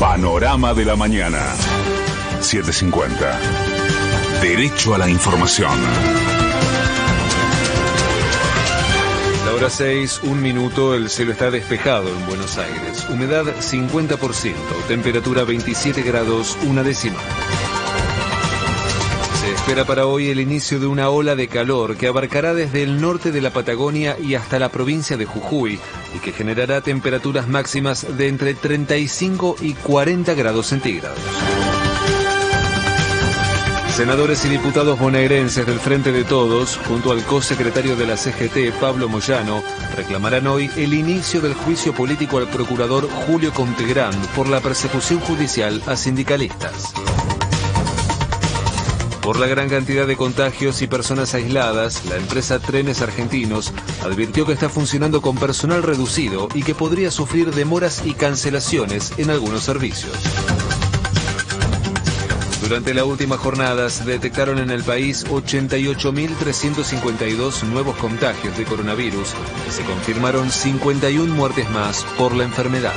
Panorama de la mañana. 750. Derecho a la información. La hora 6, un minuto, el cielo está despejado en Buenos Aires. Humedad 50%, temperatura 27 grados, una décima. Se espera para hoy el inicio de una ola de calor que abarcará desde el norte de la Patagonia y hasta la provincia de Jujuy y que generará temperaturas máximas de entre 35 y 40 grados centígrados. Senadores y diputados bonaerenses del Frente de Todos, junto al co-secretario de la CGT, Pablo Moyano, reclamarán hoy el inicio del juicio político al procurador Julio Contegrán por la persecución judicial a sindicalistas. Por la gran cantidad de contagios y personas aisladas, la empresa Trenes Argentinos advirtió que está funcionando con personal reducido y que podría sufrir demoras y cancelaciones en algunos servicios. Durante la última jornada se detectaron en el país 88.352 nuevos contagios de coronavirus y se confirmaron 51 muertes más por la enfermedad.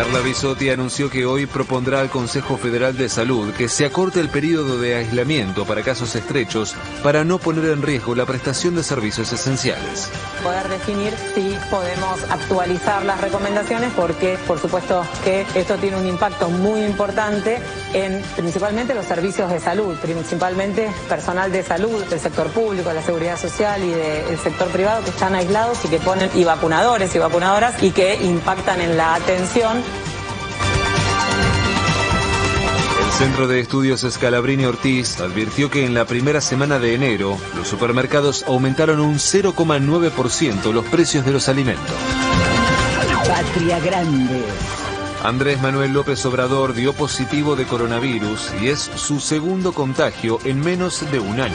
Carla Bisotti anunció que hoy propondrá al Consejo Federal de Salud que se acorte el periodo de aislamiento para casos estrechos para no poner en riesgo la prestación de servicios esenciales. Poder definir si podemos actualizar las recomendaciones porque por supuesto que esto tiene un impacto muy importante en principalmente los servicios de salud, principalmente personal de salud del sector público, de la seguridad social y del sector privado que están aislados y que ponen y vacunadores y vacunadoras y que impactan en la atención El Centro de Estudios Scalabrini Ortiz advirtió que en la primera semana de enero los supermercados aumentaron un 0,9% los precios de los alimentos. Patria Grande. Andrés Manuel López Obrador dio positivo de coronavirus y es su segundo contagio en menos de un año.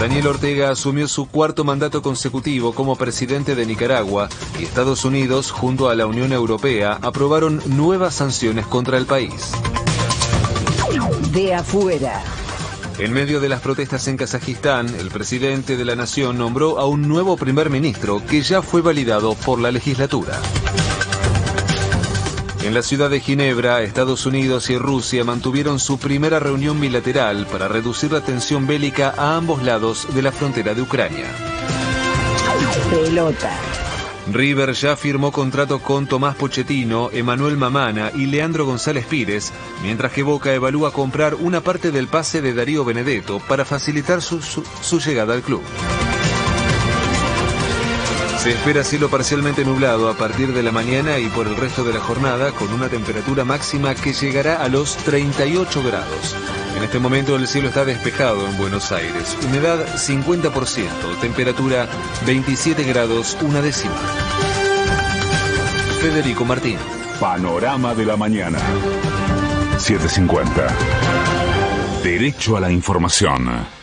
Daniel Ortega asumió su cuarto mandato consecutivo como presidente de Nicaragua y Estados Unidos, junto a la Unión Europea, aprobaron nuevas sanciones contra el país. De afuera. En medio de las protestas en Kazajistán, el presidente de la nación nombró a un nuevo primer ministro que ya fue validado por la legislatura. En la ciudad de Ginebra, Estados Unidos y Rusia mantuvieron su primera reunión bilateral para reducir la tensión bélica a ambos lados de la frontera de Ucrania. Pelota. River ya firmó contrato con Tomás Pochettino, Emanuel Mamana y Leandro González Pires, mientras que Boca evalúa comprar una parte del pase de Darío Benedetto para facilitar su, su, su llegada al club. Se espera cielo parcialmente nublado a partir de la mañana y por el resto de la jornada con una temperatura máxima que llegará a los 38 grados. En este momento el cielo está despejado en Buenos Aires. Humedad 50%, temperatura 27 grados una décima. Federico Martín. Panorama de la mañana. 750. Derecho a la información.